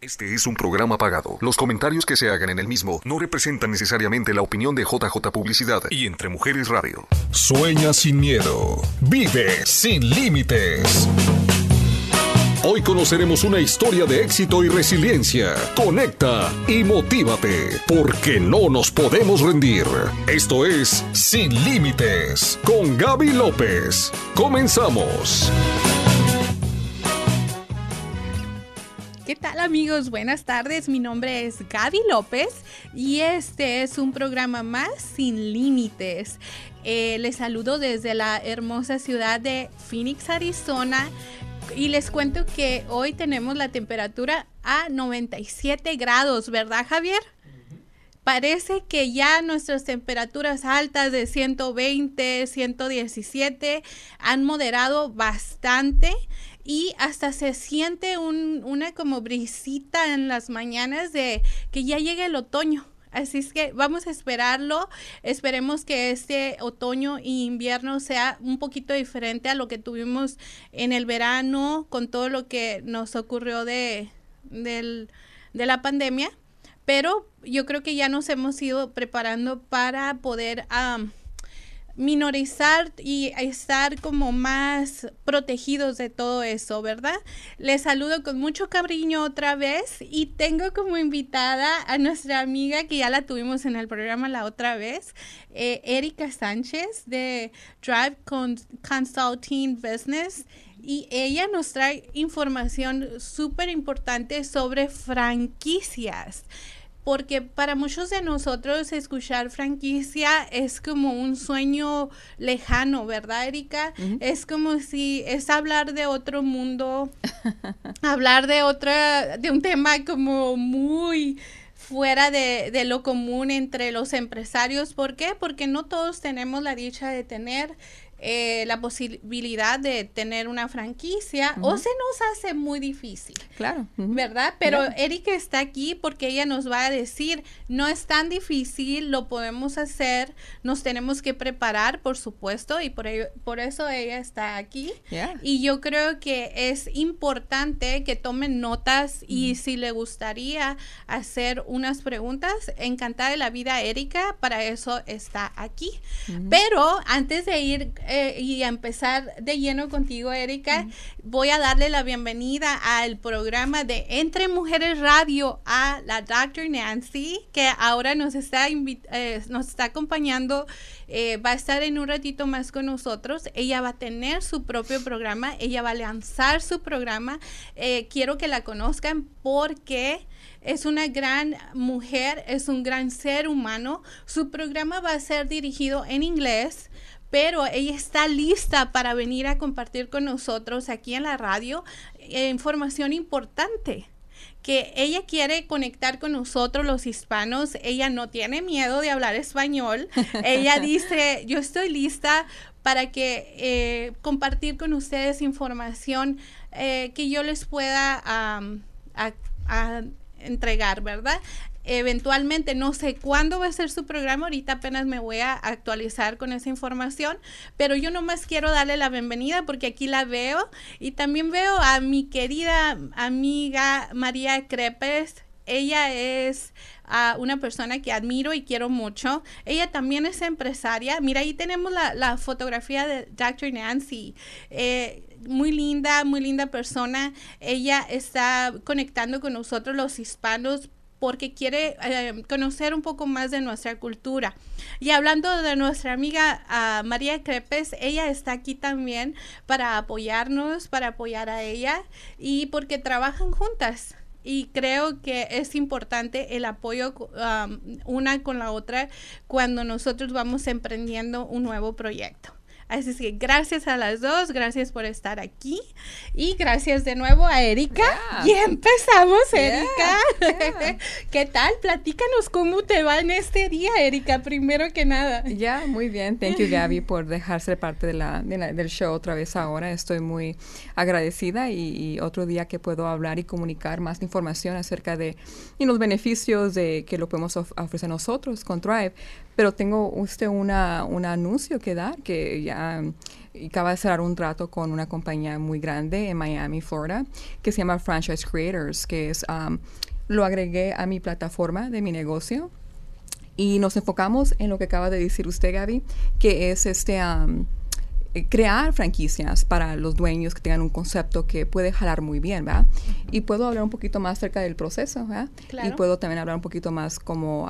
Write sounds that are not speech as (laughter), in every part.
Este es un programa pagado. Los comentarios que se hagan en el mismo no representan necesariamente la opinión de JJ Publicidad y Entre Mujeres Radio. Sueña sin miedo. Vive sin límites. Hoy conoceremos una historia de éxito y resiliencia. Conecta y motívate, porque no nos podemos rendir. Esto es Sin Límites con Gaby López. Comenzamos. Amigos? Buenas tardes, mi nombre es Gaby López y este es un programa más sin límites. Eh, les saludo desde la hermosa ciudad de Phoenix, Arizona y les cuento que hoy tenemos la temperatura a 97 grados, ¿verdad Javier? Parece que ya nuestras temperaturas altas de 120, 117 han moderado bastante y hasta se siente una como brisita en las mañanas de que ya llegue el otoño. Así es que vamos a esperarlo. Esperemos que este otoño e invierno sea un poquito diferente a lo que tuvimos en el verano con todo lo que nos ocurrió de, de la pandemia. Pero yo creo que ya nos hemos ido preparando para poder minorizar y estar como más protegidos de todo eso, ¿verdad? Les saludo con mucho cariño otra vez y tengo como invitada a nuestra amiga que ya la tuvimos en el programa la otra vez, eh, Erika Sánchez de Drive Consulting Business y ella nos trae información súper importante sobre franquicias porque para muchos de nosotros escuchar franquicia es como un sueño lejano, ¿verdad, Erika? Es como si es hablar de otro mundo, (laughs) hablar de otra, de un tema como muy fuera de, de, lo común entre los empresarios. ¿Por qué? Porque no todos tenemos la dicha de tener eh, la posibilidad de tener una franquicia o se nos hace muy difícil. Claro. ¿Verdad? Pero Erika está aquí porque ella nos va a decir, no es tan difícil, lo podemos hacer, nos tenemos que preparar, por supuesto, y por, ello, por eso ella está aquí. Y yo creo que es importante que tomen notas y si le gustaría hacer unas preguntas, encantada de la vida, Erika, para eso está aquí. Pero antes de ir eh, y a empezar de lleno contigo, Erika, voy a darle la bienvenida al programa de Entre Mujeres Radio a la Dr. Nancy, que ahora nos está, eh, nos está acompañando. Eh, va a estar en un ratito más con nosotros. Ella va a tener su propio programa. Ella va a lanzar su programa. quiero que la conozcan porque es una gran mujer, es un gran ser humano. Su programa va a ser dirigido en inglés, pero ella está lista para venir a compartir con nosotros aquí en la radio eh, información importante que ella quiere conectar con nosotros los hispanos, ella no tiene miedo de hablar español, (laughs) ella dice, yo estoy lista para que eh, compartir con ustedes información eh, que yo les pueda entregar, ¿verdad? eventualmente, no sé cuándo va a ser su programa, ahorita apenas me voy a actualizar con esa información, pero yo nomás quiero darle la bienvenida porque aquí la veo y también veo a mi querida amiga María Crepes. Ella es ah, una persona que admiro y quiero mucho. Ella también es empresaria. Mira, ahí tenemos la, fotografía de Dr. Nancy. Eh, muy linda, muy linda persona. Ella está conectando con nosotros los hispanos porque quiere eh, conocer un poco más de nuestra cultura. Y hablando de nuestra amiga ah, María Crepes, ella está aquí también para apoyarnos, para apoyar a ella y porque trabajan juntas. Y creo que es importante el apoyo una con la otra cuando nosotros vamos emprendiendo un nuevo proyecto. Así que gracias a las dos, gracias por estar aquí y gracias de nuevo a Erika. Y empezamos, Erika. (laughs) ¿Qué tal? Platícanos cómo te va en este día, Erika, primero que nada. Ya, muy bien. Thank you, Gaby, por dejarse parte de la, del show otra vez ahora. Estoy muy agradecida y, otro día que puedo hablar y comunicar más información acerca de y los beneficios de que lo podemos ofrecer nosotros con Drive. Pero tengo usted una, un anuncio que dar que ya um, acaba de cerrar un trato con una compañía muy grande en Miami, Florida, que se llama Franchise Creators, que es, um, lo agregué a mi plataforma de mi negocio y nos enfocamos en lo que acaba de decir usted, Gaby, que es este... Um, eh, crear franquicias para los dueños que tengan un concepto que puede jalar muy bien, ¿verdad? Y puedo hablar un poquito más acerca del proceso, ¿verdad? Y puedo también hablar un poquito más como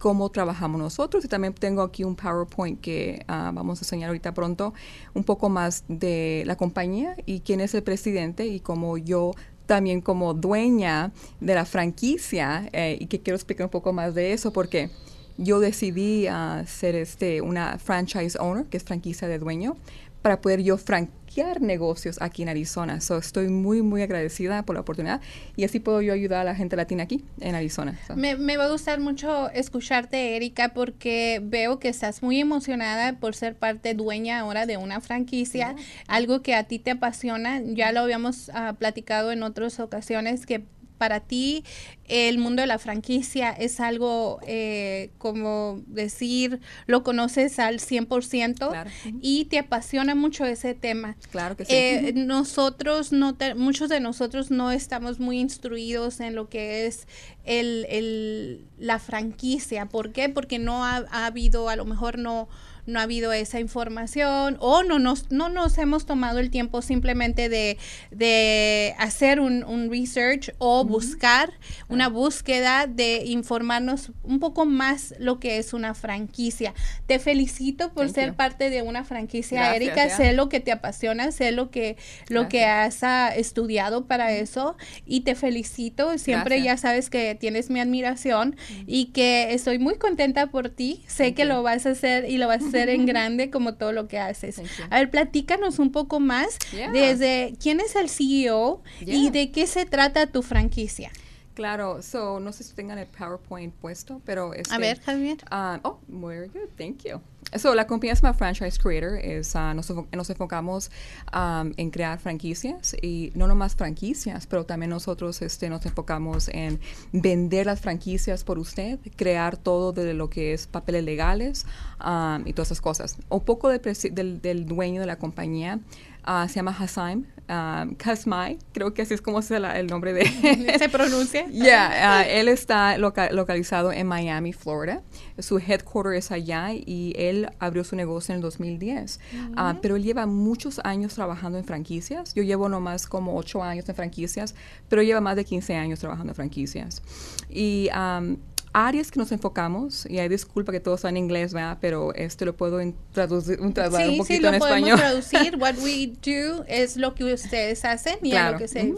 cómo trabajamos nosotros. Y también tengo aquí un PowerPoint que ah, vamos a enseñar ahorita pronto, un poco más de la compañía y quién es el presidente y cómo yo también como dueña de la franquicia eh, y que quiero explicar un poco más de eso porque yo decidí uh, ser este, una franchise owner, que es franquicia de dueño, para poder yo franquear negocios aquí en Arizona. So, estoy muy, muy agradecida por la oportunidad y así puedo yo ayudar a la gente latina aquí en Arizona. Me, me, va a gustar mucho escucharte, Erika, porque veo que estás muy emocionada por ser parte dueña ahora de una franquicia, algo que a ti te apasiona. Ya lo habíamos uh, platicado en otras ocasiones que para ti el mundo de la franquicia es algo eh, como decir, lo conoces al 100% y te apasiona mucho ese tema. Claro que sí. Eh, nosotros, no muchos de nosotros no estamos muy instruidos en lo que es el, la franquicia. ¿Por qué? Porque no ha habido, a lo mejor no no ha habido esa información o no nos, no nos hemos tomado el tiempo simplemente de, de hacer un, un, research o buscar una búsqueda de informarnos un poco más lo que es una franquicia. Te felicito por ser parte de una franquicia, Erika. Sé lo que te apasiona, sé lo que, lo que has ah, estudiado para eso y te felicito. Siempre ya sabes que tienes mi admiración y que estoy muy contenta por ti. Sé que lo vas a hacer y lo vas a hacer en grande como todo lo que haces. A ver, platícanos un poco más desde quién es el CEO y de qué se trata tu franquicia. Claro, so no sé si tengan el PowerPoint puesto, pero este, a ver, Javier. Uh, oh, very good, thank you. So, la compañía se llama Franchise Creator. Es, uh, nos, nos, enfocamos um, en crear franquicias y no nomás franquicias, pero también nosotros este, nos enfocamos en vender las franquicias por usted, crear todo de lo que es papeles legales um, y todas esas cosas. Un poco del, del dueño de la compañía Uh, se llama Hassan um, Kasmai, creo que así es como se la, el nombre de... (laughs) ¿Se pronuncia? (laughs) Yeah, uh, él está localizado en Miami, Florida. Su headquarter es allá y él abrió su negocio en el 2010. Uh, pero él lleva muchos años trabajando en franquicias. Yo llevo nomás como 8 años en franquicias, pero lleva más de 15 años trabajando en franquicias. Y um, áreas que nos enfocamos, y hay disculpa que todo está en inglés, ¿verdad? Pero esto lo puedo traducir, un trasladar un poquito en español. Sí, traducir. (laughs) What we do es lo que ustedes hacen y a lo que se,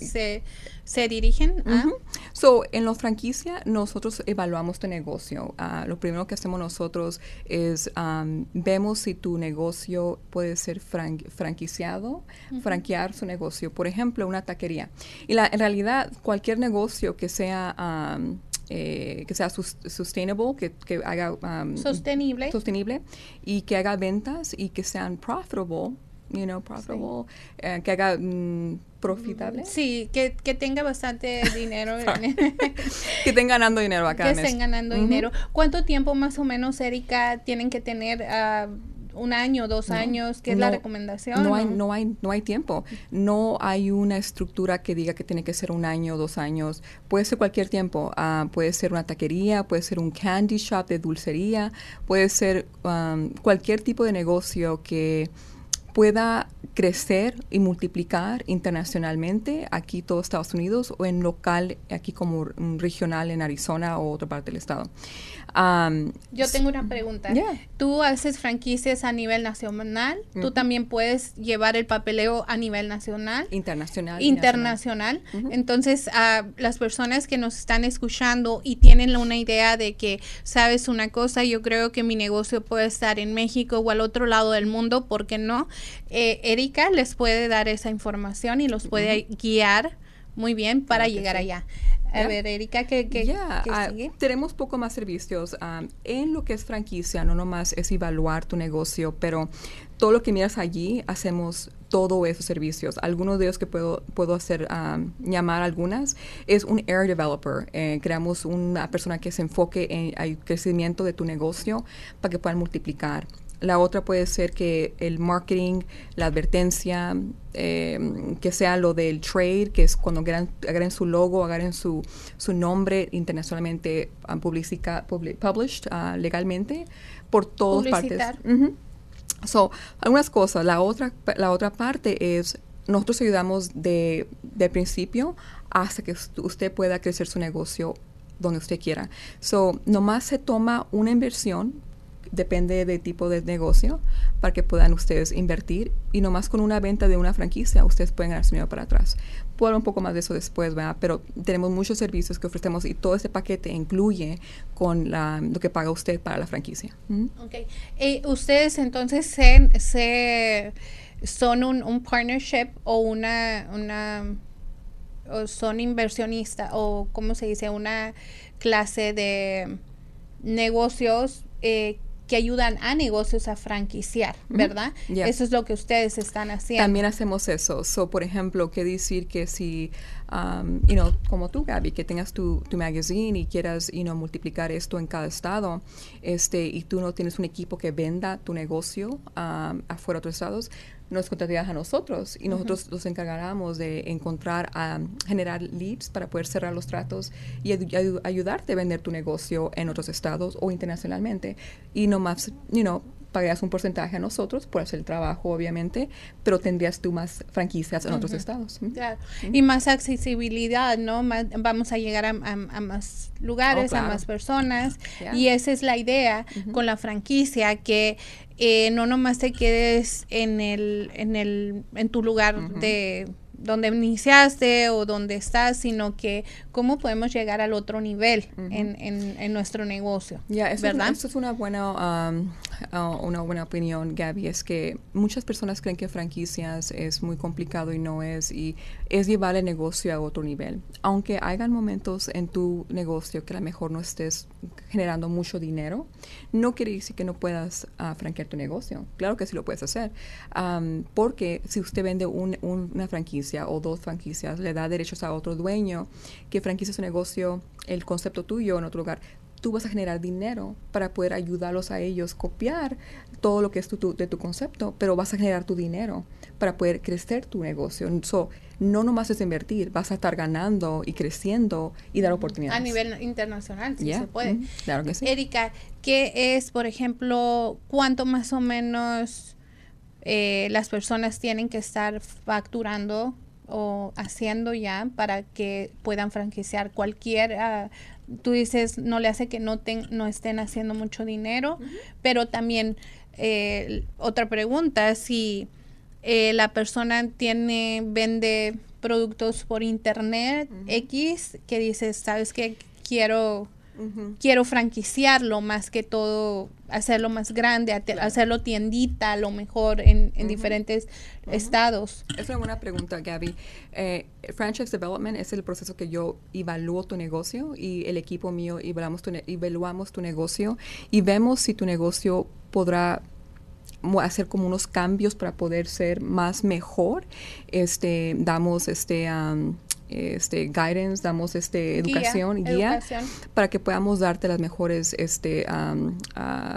se, se, dirigen a. So, en la franquicia, nosotros evaluamos tu negocio. Ah, lo primero que hacemos nosotros es um, vemos si tu negocio puede ser franquiciado, franquear su negocio. Por ejemplo, una taquería. Y la, en realidad, cualquier negocio que sea um, eh, que sea sustainable, que, que haga um, sostenible. sostenible y que haga ventas y que sean profitable, you know, profitable, eh, que haga mm, profitable. Sí, que, que tenga bastante (laughs) dinero. (laughs) que estén ganando dinero acá. Que estén ganando dinero. ¿Cuánto tiempo más o menos, Erika, tienen que tener uh, un año, dos años, ¿qué es la recomendación? No, Hay, no, hay, no hay tiempo. No hay una estructura que diga que tiene que ser un año, dos años. Puede ser cualquier tiempo. Ah, puede ser una taquería, puede ser un candy shop de dulcería, puede ser um, cualquier tipo de negocio que pueda crecer y multiplicar internacionalmente aquí todo Estados Unidos o en local aquí como regional en Arizona o otra parte del estado. Yo tengo una pregunta. Tú haces franquicias a nivel nacional, tú también puedes llevar el papeleo a nivel nacional. Internacional. Internacional. Entonces, a las personas que nos están escuchando y tienen una idea de que, sabes una cosa, yo creo que mi negocio puede estar en México o al otro lado del mundo, ¿por qué no? Eh, Erika les puede dar esa información y los puede guiar muy bien para llegar allá. A ver, Erika, ¿qué, qué, ah, Tenemos poco más servicios. en lo que es franquicia, no nomás es evaluar tu negocio, pero todo lo que miras allí, hacemos todos esos servicios. Algunos de ellos que puedo, puedo hacer, llamar algunas, es un Air Developer. Eh, creamos una persona que se enfoque en el crecimiento de tu negocio para que puedan multiplicar. La otra puede ser que el marketing, la advertencia, eh, que sea lo del trade, que es cuando agarren, su logo, agarren su, su nombre internacionalmente um, publicica, published uh, legalmente por todas partes. So, algunas cosas. La otra, la otra parte es, nosotros ayudamos de, de principio hasta que usted pueda crecer su negocio donde usted quiera. So, nomás se toma una inversión depende del tipo de negocio para que puedan ustedes invertir y nomás con una venta de una franquicia ustedes pueden ganar su dinero para atrás. Puedo hablar un poco más de eso después, ¿verdad? pero tenemos muchos servicios que ofrecemos y todo ese paquete incluye con la, lo que paga usted para la franquicia. Okay. Eh, ustedes entonces se, son un, partnership o una, una son inversionistas o cómo se dice una clase de negocios eh, que ayudan a negocios a franquiciar, ¿verdad? Eso es lo que ustedes están haciendo. También hacemos eso. So, por ejemplo, qué decir que si, um, you know, como tú, Gaby, que tengas tu, tu magazine y quieras, you know, multiplicar esto en cada estado, este, y tú no tienes un equipo que venda tu negocio um, afuera de otros estados, nos contratarías a nosotros y nosotros nos encargáramos de encontrar, a generar leads para poder cerrar los tratos y ayudarte a vender tu negocio en otros estados o internacionalmente. Y nomás, you know, pagarías un porcentaje a nosotros por hacer el trabajo, obviamente, pero tendrías tú más franquicias en otros estados. Claro. Y más accesibilidad, ¿no? vamos a llegar a, más lugares, oh, a más personas. Y esa es la idea con la franquicia, que eh, no nomás te quedes en el, en el, en tu lugar de donde iniciaste o donde estás, sino que cómo podemos llegar al otro nivel en, en, nuestro negocio. Ya, eso, ¿verdad? Es, eso es una buena, um, uh, una buena opinión, Gaby. Es que muchas personas creen que franquicias es muy complicado y no es, y es llevar el negocio a otro nivel. Aunque hayan momentos en tu negocio que a lo mejor no estés generando mucho dinero, no quiere decir que no puedas uh, franquear tu negocio. Claro que sí lo puedes hacer. Um, porque si usted vende una franquicia, o dos franquicias, le da derechos a otro dueño que franquicia su negocio, el concepto tuyo en otro lugar, tú vas a generar dinero para poder ayudarlos a ellos copiar todo lo que es tu, de tu concepto, pero vas a generar tu dinero para poder crecer tu negocio. So, no nomás es invertir, vas a estar ganando y creciendo y dar oportunidades. A nivel internacional, si se puede. Claro que sí. Erika, ¿qué es, por ejemplo, cuánto más o menos eh, las personas tienen que estar facturando o haciendo ya para que puedan franquiciar cualquier ah, tú dices no le hace que no no estén haciendo mucho dinero pero también eh, otra pregunta si eh, la persona tiene vende productos por internet X que dices sabes que quiero quiero franquiciarlo más que todo, hacerlo más grande, hacerlo tiendita a lo mejor en, diferentes estados. Es una buena pregunta, Gaby. Eh, franchise Development es el proceso que yo evalúo tu negocio y el equipo mío evaluamos tu, evaluamos tu negocio y vemos si tu negocio podrá hacer como unos cambios para poder ser más mejor. Este, damos este este guidance, damos este educación, guía, para que podamos darte las mejores este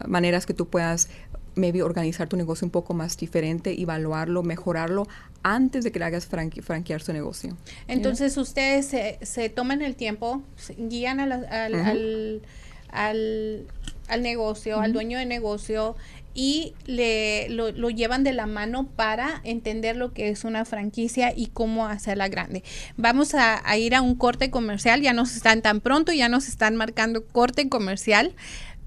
maneras que tú puedas maybe organizar tu negocio un poco más diferente, evaluarlo, mejorarlo antes de que le hagas franquear su negocio. Entonces ustedes se, se, toman el tiempo, guían al, al, al, negocio, al dueño de negocio y le, lo, llevan de la mano para entender lo que es una franquicia y cómo hacerla grande. Vamos a, ir a un corte comercial, ya nos están tan pronto, ya nos están marcando corte comercial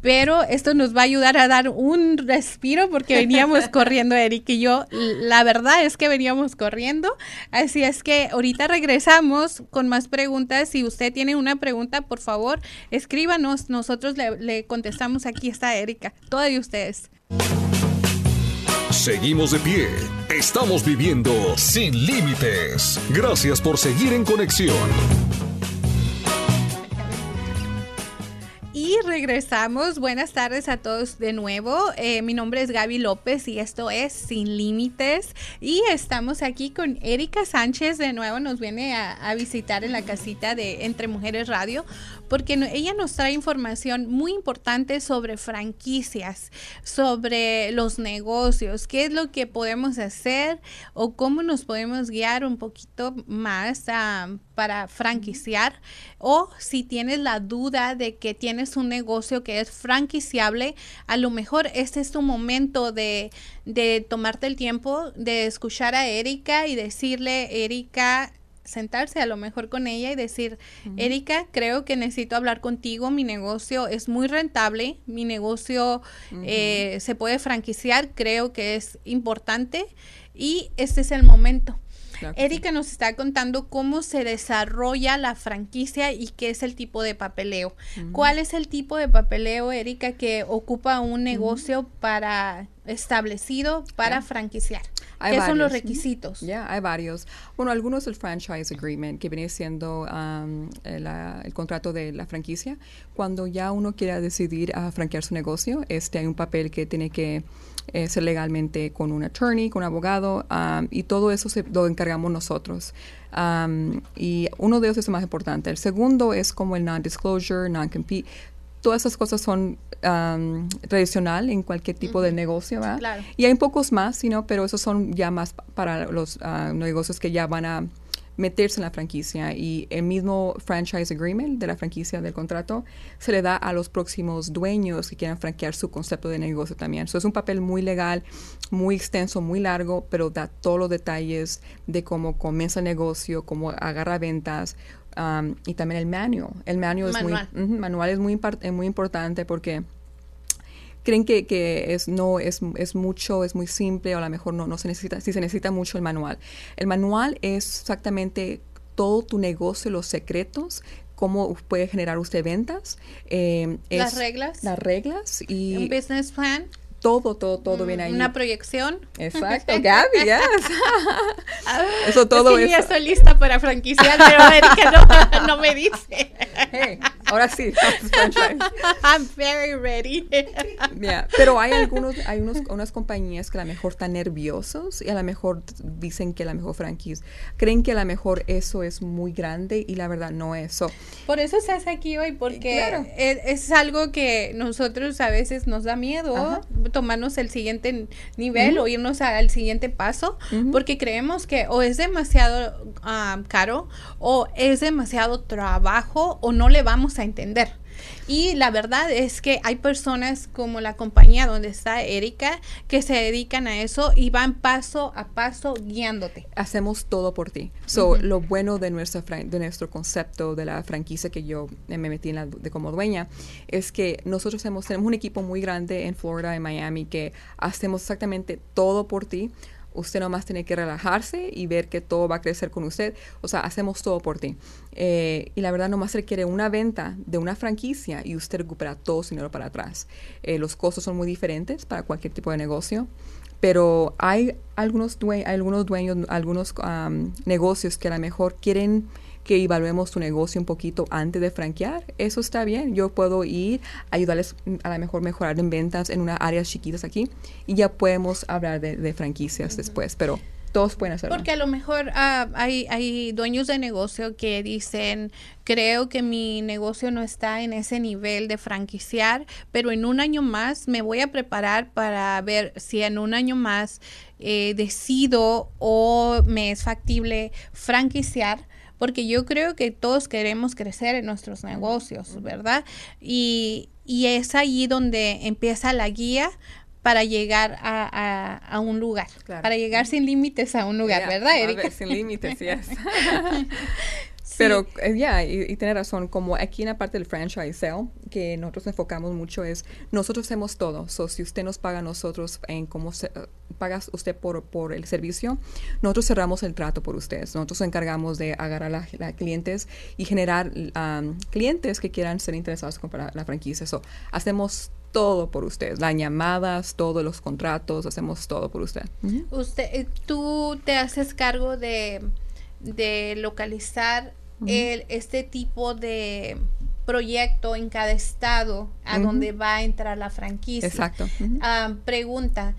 pero esto nos va a ayudar a dar un respiro porque veníamos (laughs) corriendo, Eric y yo. La verdad es que veníamos corriendo. Así es que ahorita regresamos con más preguntas. Si usted tiene una pregunta, por favor, escríbanos. Nosotros le, le contestamos. Aquí está Erika. Todas de ustedes. Seguimos de pie. Estamos viviendo sin límites. Gracias por seguir en conexión. Y regresamos. Buenas tardes a todos de nuevo. Eh, mi nombre es Gaby López y esto es Sin Límites. Y estamos aquí con Erika Sánchez de nuevo. Nos viene a, a visitar en la casita de Entre Mujeres Radio porque ella nos trae información muy importante sobre franquicias, sobre los negocios, qué es lo que podemos hacer o cómo nos podemos guiar un poquito más para franquiciar o si tienes la duda de que tienes un negocio que es franquiciable, a lo mejor este es tu momento de, de tomarte el tiempo de escuchar a Erika y decirle, Erika, sentarse a lo mejor con ella y decir, Erika, creo que necesito hablar contigo, mi negocio es muy rentable, mi negocio eh, se puede franquiciar, creo que es importante y este es el momento. Erika nos está contando cómo se desarrolla la franquicia y qué es el tipo de papeleo. ¿Cuál es el tipo de papeleo, Erika, que ocupa un negocio para establecido para franquiciar? ¿Qué son los requisitos? Ya, hay varios. Bueno, algunos el franchise agreement, que viene siendo um, el, el, contrato de la franquicia. Cuando ya uno quiera decidir a franquear su negocio, este hay un papel que tiene que eh, ser legalmente con un attorney, con un abogado, um, y todo eso se, lo encargamos nosotros. Um, y uno de ellos es el más importante. El segundo es como el non-disclosure, non-compete todas esas cosas son um, tradicional en cualquier tipo de negocio, ¿verdad? Y hay pocos más, sino, pero esos son ya más para los uh, negocios que ya van a meterse en la franquicia y el mismo franchise agreement de la franquicia del contrato se le da a los próximos dueños que quieran franquear su concepto de negocio también. Eso es un papel muy legal, muy extenso, muy largo, pero da todos los detalles de cómo comienza el negocio, cómo agarra ventas, y también el manual. El manual, es muy, manual es muy, muy importante porque creen que, que, es no es, es, mucho, es muy simple o a lo mejor no, no se necesita, si se necesita mucho el manual. El manual es exactamente todo tu negocio, los secretos, cómo puede generar usted ventas. Eh, las reglas. Las reglas y... Un business plan todo, todo, todo viene ahí. Una proyección. Exacto, (laughs) Gaby, yes. (laughs) eso todo es. Sí, ya estoy lista para franquiciar, pero Erika no, no me dice. (laughs) Hey, ahora sí. I'm very ready. yeah, pero hay algunos, hay unos, unas compañías que a lo mejor están nerviosos y a lo mejor dicen que la mejor franquicia, creen que a lo mejor eso es muy grande y la verdad no es eso. Por eso se hace aquí hoy, porque es, algo que nosotros a veces nos da miedo tomarnos el siguiente nivel o irnos al siguiente paso, porque creemos que o es demasiado ah, caro o es demasiado trabajo o no le vamos a entender. Y la verdad es que hay personas como la compañía donde está Erika que se dedican a eso y van paso a paso guiándote. Hacemos todo por ti. So, Lo bueno de, nuestra de nuestro concepto de la franquicia que yo me metí en la, de como dueña es que nosotros tenemos un equipo muy grande en Florida, en Miami, que hacemos exactamente todo por ti usted nomás tiene que relajarse y ver que todo va a crecer con usted. O sea, hacemos todo por ti. Eh, y la verdad nomás requiere una venta de una franquicia y usted recupera todo su dinero para atrás. Eh, los costos son muy diferentes para cualquier tipo de negocio. Pero hay algunos, algunos dueños, algunos negocios que a lo mejor quieren que evaluemos tu negocio un poquito antes de franquear, eso está bien. Yo puedo ir, ayudarles a lo mejor mejorar en ventas en unas áreas chiquitas aquí y ya podemos hablar de, franquicias después, pero todos pueden hacerlo. Porque a lo mejor ah, hay, hay dueños de negocio que dicen, creo que mi negocio no está en ese nivel de franquiciar, pero en un año más me voy a preparar para ver si en un año más eh, decido o me es factible franquiciar porque yo creo que todos queremos crecer en nuestros negocios, ¿verdad? Y, y es allí donde empieza la guía para llegar a, a, un lugar, para llegar sin límites a un lugar, ¿verdad, Erika? sin límites, sí. (laughs) (laughs) Pero eh, ya, y, tiene razón, como aquí en la parte del franchise sale, que nosotros enfocamos mucho es, nosotros hacemos todo. So, si usted nos paga a nosotros en cómo se, uh, paga usted por, por el servicio, nosotros cerramos el trato por ustedes. Nosotros nos encargamos de agarrar a, a clientes y generar um, clientes que quieran ser interesados en comprar la franquicia. So, hacemos todo por ustedes, las llamadas, todos los contratos, hacemos todo por usted. Usted, eh, tú te haces cargo de, de localizar el, este tipo de proyecto en cada estado a donde va a entrar la franquicia. Exacto. Ah, pregunta,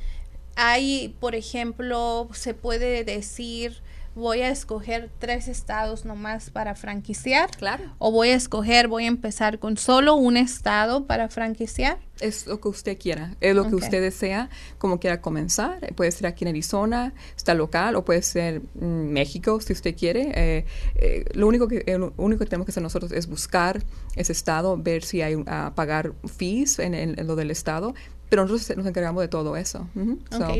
hay, por ejemplo, se puede decir voy a escoger tres estados nomás para franquiciar. Claro. O voy a escoger, voy a empezar con solo un estado para franquiciar. Es lo que usted quiera, es lo que usted desea, como quiera comenzar. Puede ser aquí en Arizona, está local, o puede ser mm, México, si usted quiere. Eh, eh, lo, único que, lo único que tenemos que hacer nosotros es buscar ese estado, ver si hay a pagar fees en lo del estado, pero nosotros nos encargamos de todo eso.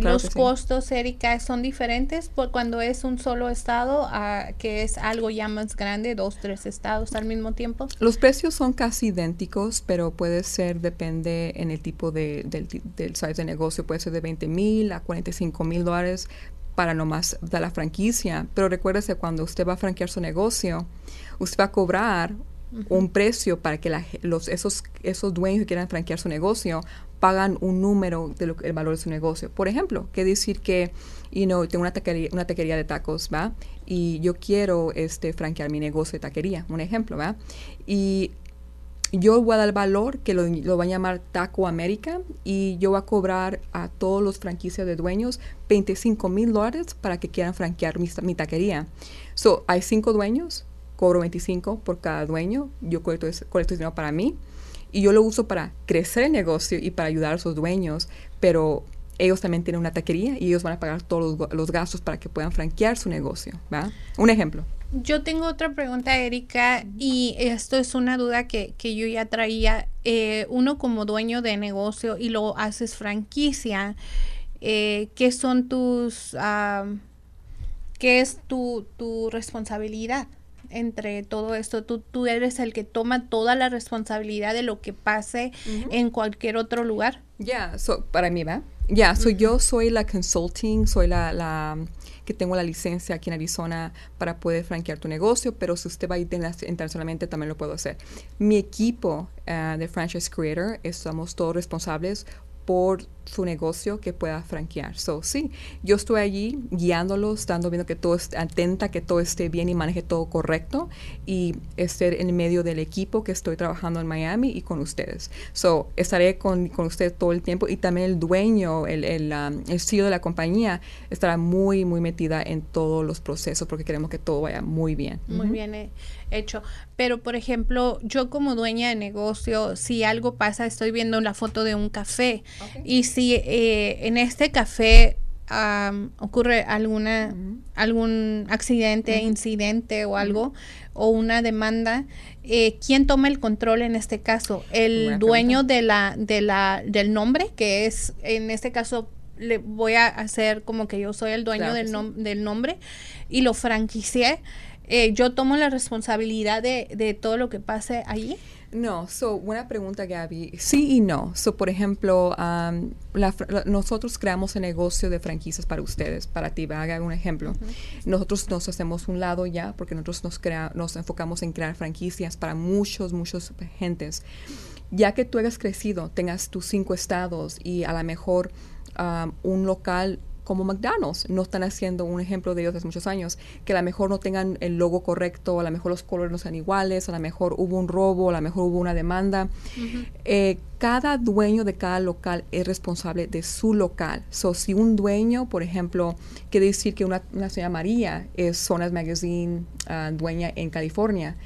los costos, Erika, son diferentes por cuando es un solo estado, a que es algo ya más grande, dos, tres estados al mismo tiempo. Los precios son casi idénticos, pero puede ser, depende en el tipo de, del, del size de negocio, puede ser de 20 mil a 45 mil dólares para nomás de la franquicia. Pero recuérdese, cuando usted va a franquear su negocio, usted va a cobrar un precio para que los, esos, esos dueños que quieran franquear su negocio pagan un número del el valor de su negocio. Por ejemplo, que decir que, you know, tengo una taquería, una taquería de tacos, ¿va? Y yo quiero este, franquear mi negocio de taquería, un ejemplo, ¿va? Y yo voy a dar valor que lo, lo va a llamar Taco América y yo voy a cobrar a todos los franquicias de dueños 25 mil dólares para que quieran franquear mi, mi taquería. So, hay cinco dueños, cobro 25 por cada dueño, yo colecto, colecto dinero para mí y yo lo uso para crecer el negocio y para ayudar a sus dueños, pero ellos también tienen una taquería y ellos van a pagar todos los, gastos para que puedan franquear su negocio. ¿va? Un ejemplo. Yo tengo otra pregunta, Erika, y esto es una duda que, yo ya traía. Eh, uno como dueño de negocio y lo haces franquicia, eh, ¿qué son tus... ¿Qué es tu, tu responsabilidad? Entre todo esto. Tú, tú eres el que toma toda la responsabilidad de lo que pase en cualquier otro lugar. Ya, para mí, ¿va? Ya, soy yo soy la consulting, soy la, la, que tengo la licencia aquí en Arizona para poder franquear tu negocio, pero si usted va a ir internacionalmente también lo puedo hacer. Mi equipo eh, de Franchise Creator, estamos todos responsables por su negocio que pueda franquear. So, sí, yo estoy allí guiándolos, dando viendo que todo esté atenta, que todo esté bien y maneje todo correcto y estar en medio del equipo que estoy trabajando en Miami y con ustedes. So, estaré con, con ustedes todo el tiempo y también el dueño, el, el, um, el CEO de la compañía estará muy, muy metida en todos los procesos porque queremos que todo vaya muy bien. Muy bien eh, hecho. Pero, por ejemplo, yo como dueña de negocio, si algo pasa, estoy viendo la foto de un café y si eh, en este café ocurre alguna algún accidente, incidente o algo o una demanda, eh, ¿quién toma el control en este caso? El dueño de la de la del nombre, que es en este caso le voy a hacer como que yo soy el dueño del, del nombre y lo franquicié. Eh, yo tomo la responsabilidad de, de todo lo que pase allí. No, so, buena pregunta, Gaby. Sí y no. So, por ejemplo, nosotros creamos el negocio de franquicias para ustedes, para ti. Haga un ejemplo. Nosotros nos hacemos un lado ya, porque nosotros nos, crea, nos enfocamos en crear franquicias para muchos, muchos gentes. Ya que tú hayas crecido, tengas tus cinco estados y a lo mejor un local como McDonald's. No están haciendo un ejemplo de ellos hace muchos años, que a lo mejor no tengan el logo correcto, a lo mejor los colores no sean iguales, a lo mejor hubo un robo, a lo mejor hubo una demanda. Eh, cada dueño de cada local es responsable de su local. So, si un dueño, por ejemplo, quiere decir que una, señora María es Zonas Magazine ah, dueña en California,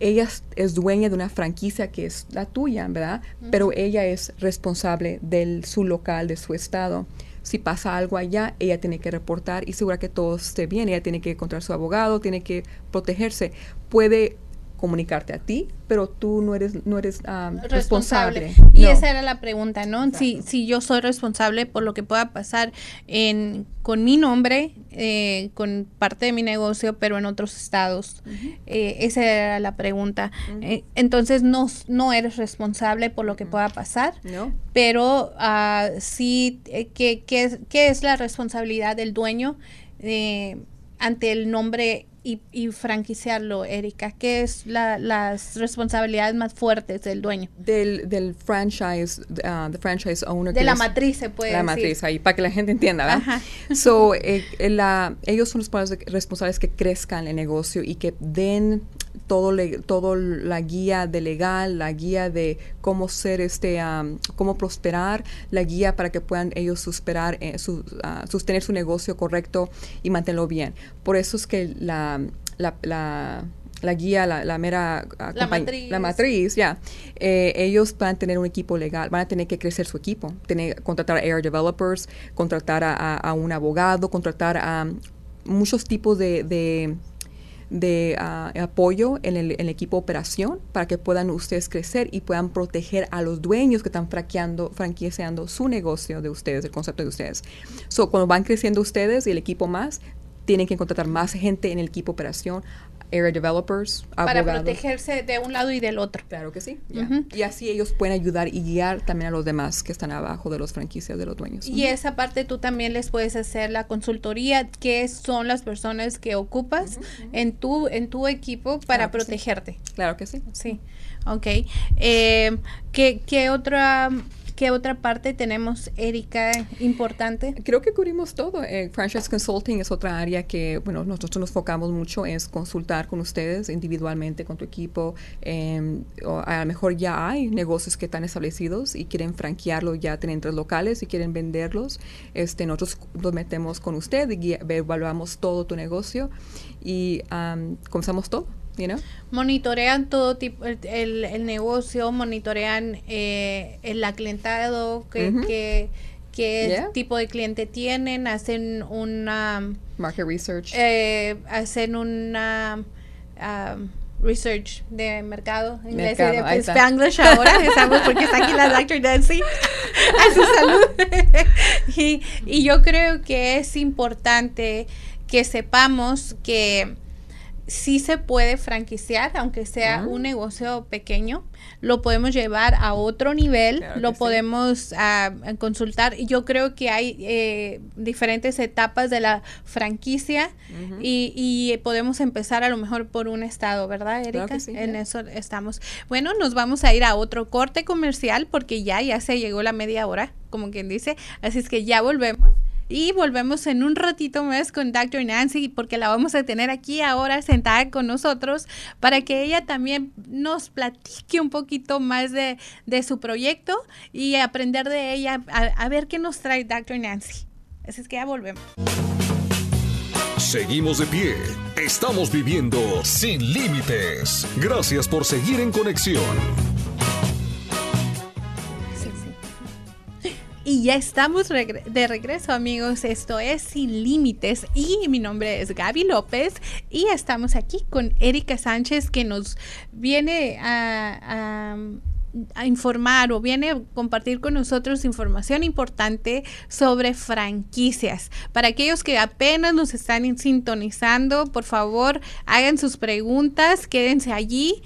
ella es dueña de una franquicia que es la tuya, ¿verdad? Pero ella es responsable de su local, de su estado. Si pasa algo allá, ella tiene que reportar y asegurar que todo esté bien. Ella tiene que encontrar su abogado, tiene que protegerse. Puede comunicarte a ti, pero tú no eres no eres ah, responsable. Y esa era la pregunta, ¿no? Si, si yo soy responsable por lo que pueda pasar en, con mi nombre, eh, con parte de mi negocio, pero en otros estados. Eh, esa era la pregunta. Eh, entonces, no, no eres responsable por lo que pueda pasar, no. pero uh, sí, ¿qué, qué, qué es la responsabilidad del dueño ante el nombre y, y franquiciarlo, Erika? ¿Qué es la, las responsabilidades más fuertes del dueño? Del, del franchise, uh, franchise owner. De la matriz, se puede La matriz, ahí, para que la gente entienda, ¿verdad? So, eh, la, ellos son los responsables que crezcan el negocio y que den todo, todo la guía de legal, la guía de cómo ser este, cómo prosperar, la guía para que puedan ellos superar, eh, su, ah, sostener su negocio correcto y mantenerlo bien. Por eso es que la, la, la guía, la, mera ah, la matriz, la matriz ya, eh, ellos van a tener un equipo legal, van a tener que crecer su equipo, tener, contratar a air developers, contratar a, a un abogado, contratar a muchos tipos de de ah, apoyo en el, equipo operación para que puedan ustedes crecer y puedan proteger a los dueños que están franqueando, franquiciando su negocio de ustedes, el concepto de ustedes. So, cuando van creciendo ustedes y el equipo más, tienen que contratar más gente en el equipo operación, area developers, Para protegerse de un lado y del otro. Claro que sí. Y así ellos pueden ayudar y guiar también a los demás que están abajo de los franquicias de los dueños. Y esa parte tú también les puedes hacer la consultoría, que son las personas que ocupas en, tu, en tu equipo para protegerte. Claro que sí. Sí. Ok. Eh, ¿qué, ¿Qué otra ¿Qué otra parte tenemos, Erika, importante? Creo que cubrimos todo. Eh, franchise Consulting es otra área que, bueno, nosotros nos enfocamos mucho, es consultar con ustedes individualmente, con tu equipo. Em, a lo mejor ya hay negocios que están establecidos y quieren franquearlo, ya tienen tres locales y quieren venderlos. Este, nosotros nos metemos con usted y evaluamos todo tu negocio y comenzamos todo. Monitorean todo tipo, el, el, negocio, monitorean eh, el aclientado, que, qué tipo de cliente tienen, hacen una... Market research. Eh, hacen una... Um, research de mercado, inglés y de Spanglish ahora, estamos porque está aquí la (laughs) Dr. Nancy a su salud. (laughs) y, y yo creo que es importante que sepamos que sí se puede franquiciar, aunque sea ah. un negocio pequeño, lo podemos llevar a otro nivel, lo podemos ah, consultar. Yo creo que hay eh, diferentes etapas de la franquicia y, podemos empezar a lo mejor por un estado, ¿verdad, Erika? en eso estamos. Bueno, nos vamos a ir a otro corte comercial porque ya, ya se llegó la media hora, como quien dice, así es que ya volvemos. Y volvemos en un ratito más con Dr. Nancy porque la vamos a tener aquí ahora sentada con nosotros para que ella también nos platique un poquito más de, su proyecto y aprender de ella a, ver qué nos trae Dr. Nancy. Así es que ya volvemos. Seguimos de pie. Estamos viviendo sin límites. Gracias por seguir en conexión. Y ya estamos de regreso amigos, esto es Sin Límites. Y mi nombre es Gaby López. Y estamos aquí con Erika Sánchez que nos viene a, informar o viene a compartir con nosotros información importante sobre franquicias. Para aquellos que apenas nos están sintonizando, por favor, hagan sus preguntas, quédense allí,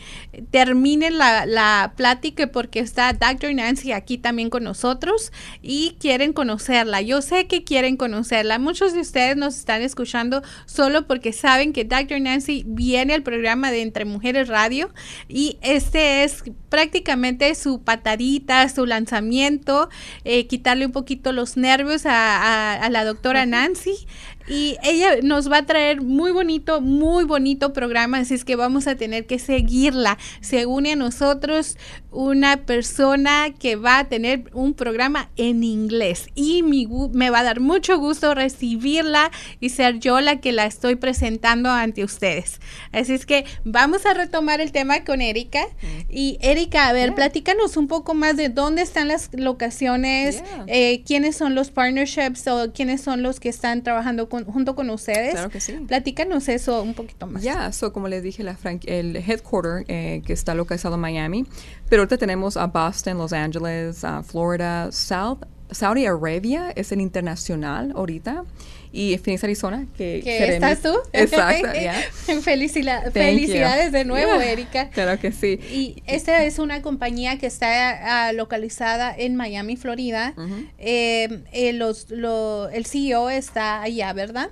terminen la, la plática porque está Dr. Nancy aquí también con nosotros y quieren conocerla. Yo sé que quieren conocerla. Muchos de ustedes nos están escuchando solo porque saben que Dr. Nancy viene al programa de Entre Mujeres Radio y este es prácticamente su patadita, su lanzamiento, eh, quitarle un poquito los nervios a, la doctora Nancy y ella nos va a traer muy bonito, muy bonito programa, así es que vamos a tener que seguirla. Se une a nosotros una persona que va a tener un programa en inglés y me va a dar mucho gusto recibirla y ser yo la que la estoy presentando ante ustedes. Así es que vamos a retomar el tema con Erika. Y Erika, a ver, platícanos un poco más de dónde están las locaciones, eh, quiénes son los partnerships o quiénes son los que están trabajando junto con ustedes. Claro que sí. Platícanos eso un poquito más. Ya, so como les dije, la el headquarter eh, que está localizado en Miami, pero ahorita tenemos a Boston, Los Angeles, a Florida, South, Saudi Arabia es el internacional ahorita y Phoenix, Arizona. Que, estás tú. (laughs) Exacto, (laughs) felicidades de nuevo, (laughs) Erika. Claro que sí. Y esta es una compañía que está ah, localizada en Miami, Florida. Eh, eh, los, el CEO está allá, ¿verdad?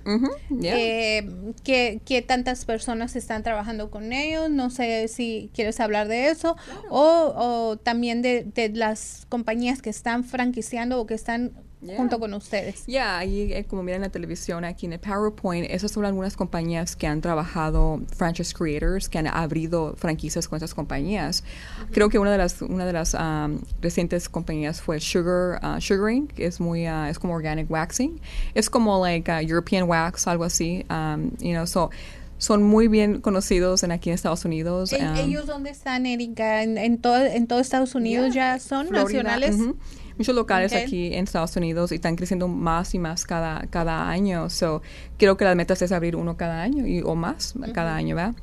Eh, ¿qué, tantas personas están trabajando con ellos? No sé si quieres hablar de eso. O, también de, de las compañías que están franquiciando o que están junto con ustedes. Ya, ahí eh, como miran la televisión, aquí en el PowerPoint, esas son algunas compañías que han trabajado, franchise creators, que han abrido franquicias con esas compañías. Creo que una de las, una de las um, recientes compañías fue Sugar, uh, Sugaring, que es muy, uh, es como organic waxing. Es como like uh, European wax, algo así. Um, you know, so son muy bien conocidos en aquí en Estados Unidos. ¿E- um, ¿Ellos dónde están, Erika? ¿En, en todo, en todo Estados Unidos ya son Florida, nacionales? Muchos locales aquí en Estados Unidos y están creciendo más y más cada, cada año. So, creo que la meta es abrir uno cada año y, o más cada año, ¿verdad?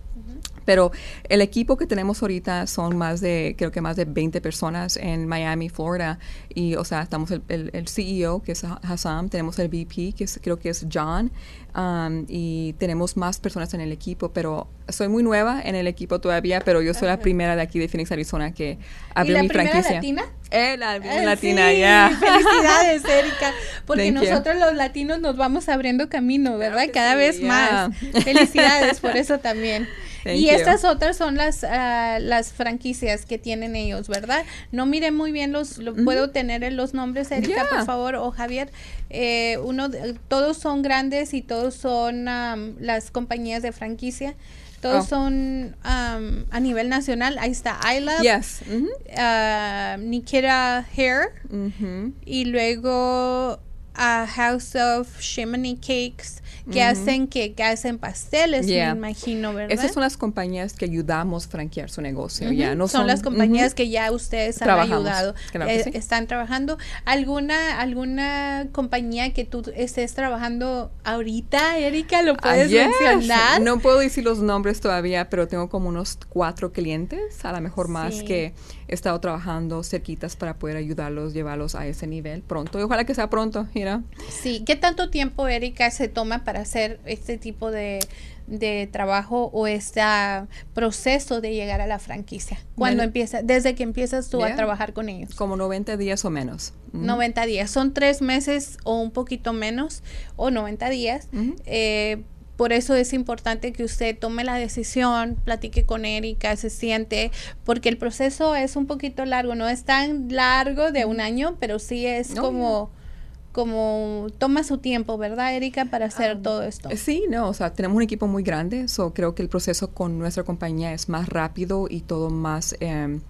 Pero el equipo que tenemos ahorita son más de, creo que más de 20 personas en Miami, Florida. Y, o sea, estamos el, el, el CEO, que es Hassam, tenemos el VP, que es, creo que es John, um, y tenemos más personas en el equipo. Pero soy muy nueva en el equipo todavía, pero yo soy la primera de aquí de Phoenix, Arizona, que abrió mi franquicia. latina? Eh, la primera Eh, latina, sí, ya. Felicidades, Erika. Porque Thank you. nosotros los latinos nos vamos abriendo camino, ¿verdad? Cada sí, vez más. (laughs) Felicidades por eso también. Thank y you. estas otras son las ah, las franquicias que tienen ellos, ¿verdad? No miré muy bien los, lo- puedo tener los nombres, Erika, Yeah. por favor, o Javier. Eh, uno, todos son grandes y todos son am, las compañías de franquicia. Todos Oh. son am, a nivel nacional. Ahí está Isla, Yes. ujú, ah, Nikita Hair ujú. y luego a House of Shimony Cakes que hacen que, que hacen pasteles, Yeah. me imagino, ¿verdad? Esas son las compañías que ayudamos a franquear su negocio. Ya no son, las compañías que ya ustedes han Trabajamos, ayudado, claro que eh, sí. están trabajando. ¿Alguna alguna compañía que tú estés trabajando ahorita, Erika? ¿Lo Ah, puedes yes. mencionar? No puedo decir los nombres todavía, pero tengo como unos cuatro clientes, a lo mejor más, Sí. que he estado trabajando cerquitas para poder ayudarlos, llevarlos a ese nivel pronto. Y ojalá que sea pronto, you know. Sí, ¿qué tanto tiempo, Erika, se toma para hacer este tipo de, de trabajo o este proceso de llegar a la franquicia? Cuando empieza, desde que empiezas tú a trabajar con ellos. Como 90 días o menos. Ujú. 90 días, son tres meses o un poquito menos, o 90 días. Eh, por eso es importante que usted tome la decisión, platique con Erika, se siente, porque el proceso es un poquito largo, no es tan largo de un año, pero sí es No, como, como toma su tiempo, ¿verdad, Erika, para hacer Ah, todo esto? Eh, Sí, no, o sea, tenemos un equipo muy grande, so creo que el proceso con nuestra compañía es más rápido y todo más em,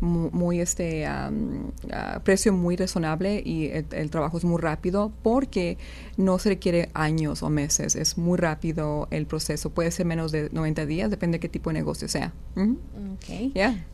mu- muy este a precio muy razonable y el, el trabajo es muy rápido porque no se requiere años o meses, es muy rápido el proceso, puede ser menos de 90 días, depende de qué tipo de negocio sea. Okay. Yeah.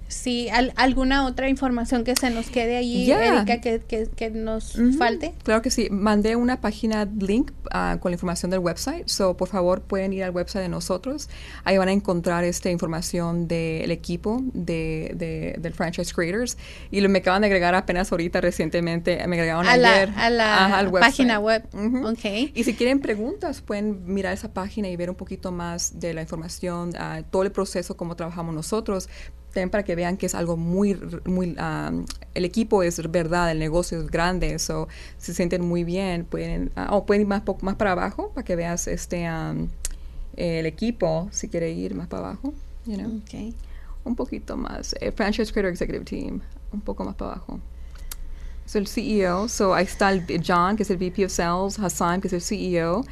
Al- ¿alguna otra información que se nos quede allí. Erika, que, que, que nos falte? Claro que sí. Mandé una página link ah, con la información del website. So, por favor, pueden ir al website de nosotros. Ahí van a encontrar esta información del equipo de, de- del Franchise Creators. Y lo, me acaban de agregar apenas ahorita recientemente. Me agregaron A la- ayer. a la Ajá, al website. página web. Ujú. Ok. Y si quieren preguntas, pueden mirar esa página y ver un poquito más de la información, ah, todo el proceso, cómo trabajamos nosotros. También para que vean que es algo muy, muy, ah, el equipo es verdad, el negocio es grande, eso se sienten muy bien, pueden, o pueden ir más, más para abajo para que veas este, el equipo, si quiere ir más para abajo, you know, Ok. un poquito más, eh, Franchise Creator Executive Team, un poco más para abajo. Es el CEO, so ahí está el John, que es el VP of Sales, Hassan, que es el CEO,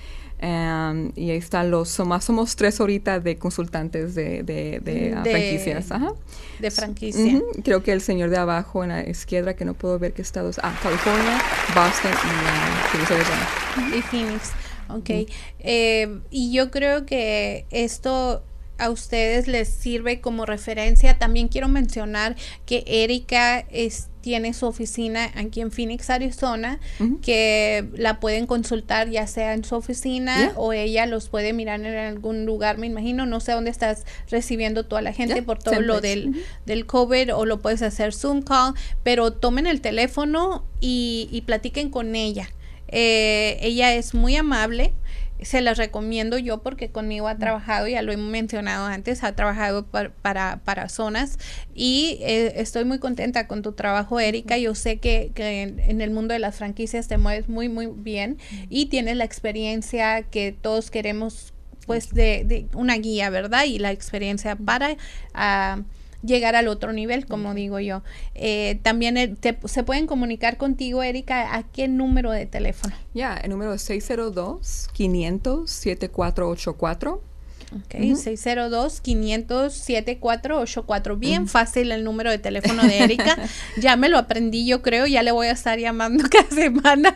um, y ahí están los, somos, somos tres ahorita de consultantes de, de, de, ah, De- franquicias. Ajá. De franquicia. Ujú, Creo que el señor de abajo en la izquierda, que no puedo ver qué estados, ah, California, Boston y Phoenix, Arizona. Y Phoenix. Ok. Eh, y yo creo que esto a ustedes les sirve como referencia. También quiero mencionar que Erika es, tiene su oficina aquí en Phoenix, Arizona, que la pueden consultar ya sea en su oficina Yeah. o ella los puede mirar en algún lugar, me imagino. No sé dónde estás recibiendo toda la gente Yeah, por todo lo del, del COVID o lo puedes hacer Zoom call, pero tomen el teléfono y, y platiquen con ella. Eh, ella es muy amable. Se las recomiendo yo porque conmigo ha trabajado, ya lo he mencionado antes, ha trabajado par- para, para zonas y eh, estoy muy contenta con tu trabajo, Erika. Yo sé que, que en, en el mundo de las franquicias te mueves muy, muy bien y tienes la experiencia que todos queremos, pues, de, de una guía, ¿verdad? Y la experiencia para ah, llegar al otro nivel, como digo yo. Eh, también eh, se pueden comunicar contigo, Erika, ¿a qué número de teléfono? Ya, el número es 602-500-7484. Ok, 602-500-7484. Bien fácil el número de teléfono de Erika. (laughs) ya me lo aprendí, yo creo. Ya le voy a estar llamando (laughs) cada semana.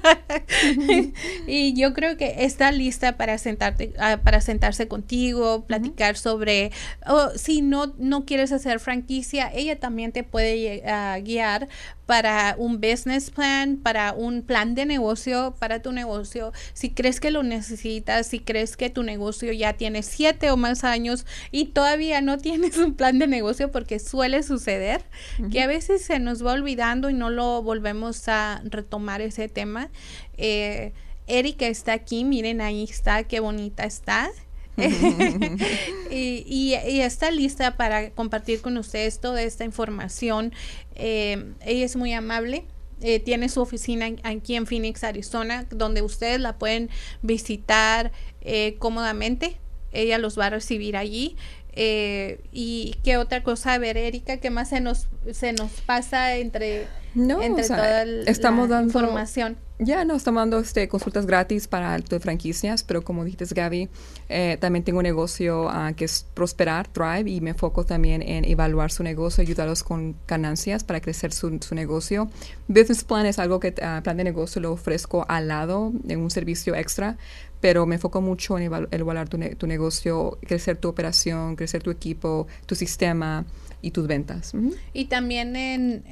y yo creo que está lista para sentarte, ah, para sentarse contigo, platicar sobre, oh, si no, no quieres hacer franquicia, ella también te puede ah, guiar para un business plan, para un plan de negocio para tu negocio. Si crees que lo necesitas, si crees que tu negocio ya tiene siete o más años y todavía no (laughs) tienes un plan de negocio porque suele suceder que a veces se nos va olvidando y no lo volvemos a retomar ese tema. Eh, Erika está aquí, miren ahí está, qué bonita está. (laughs) y, está lista para compartir con ustedes toda esta información. Eh, ella es muy amable. Eh, tiene su oficina aquí en Phoenix, Arizona, donde ustedes la pueden visitar eh, cómodamente. Ella los va a recibir allí. y qué otra cosa, a ver, Erika, ¿qué más se nos, se nos pasa entre, entre toda estamos la dando, información? Ya no estamos dando este, consultas gratis para de franquicias, pero como dijiste Gaby, eh, también tengo un negocio ah, que es Prosperar, Thrive, y me enfoco también en evaluar su negocio, ayudarlos con ganancias para crecer su, negocio. Business Plan es algo que, uh, plan de negocio lo ofrezco al lado de un servicio extra, pero me enfoco mucho en evaluar tu, tu, negocio, crecer tu operación, crecer tu equipo, tu sistema y tus ventas. Y también en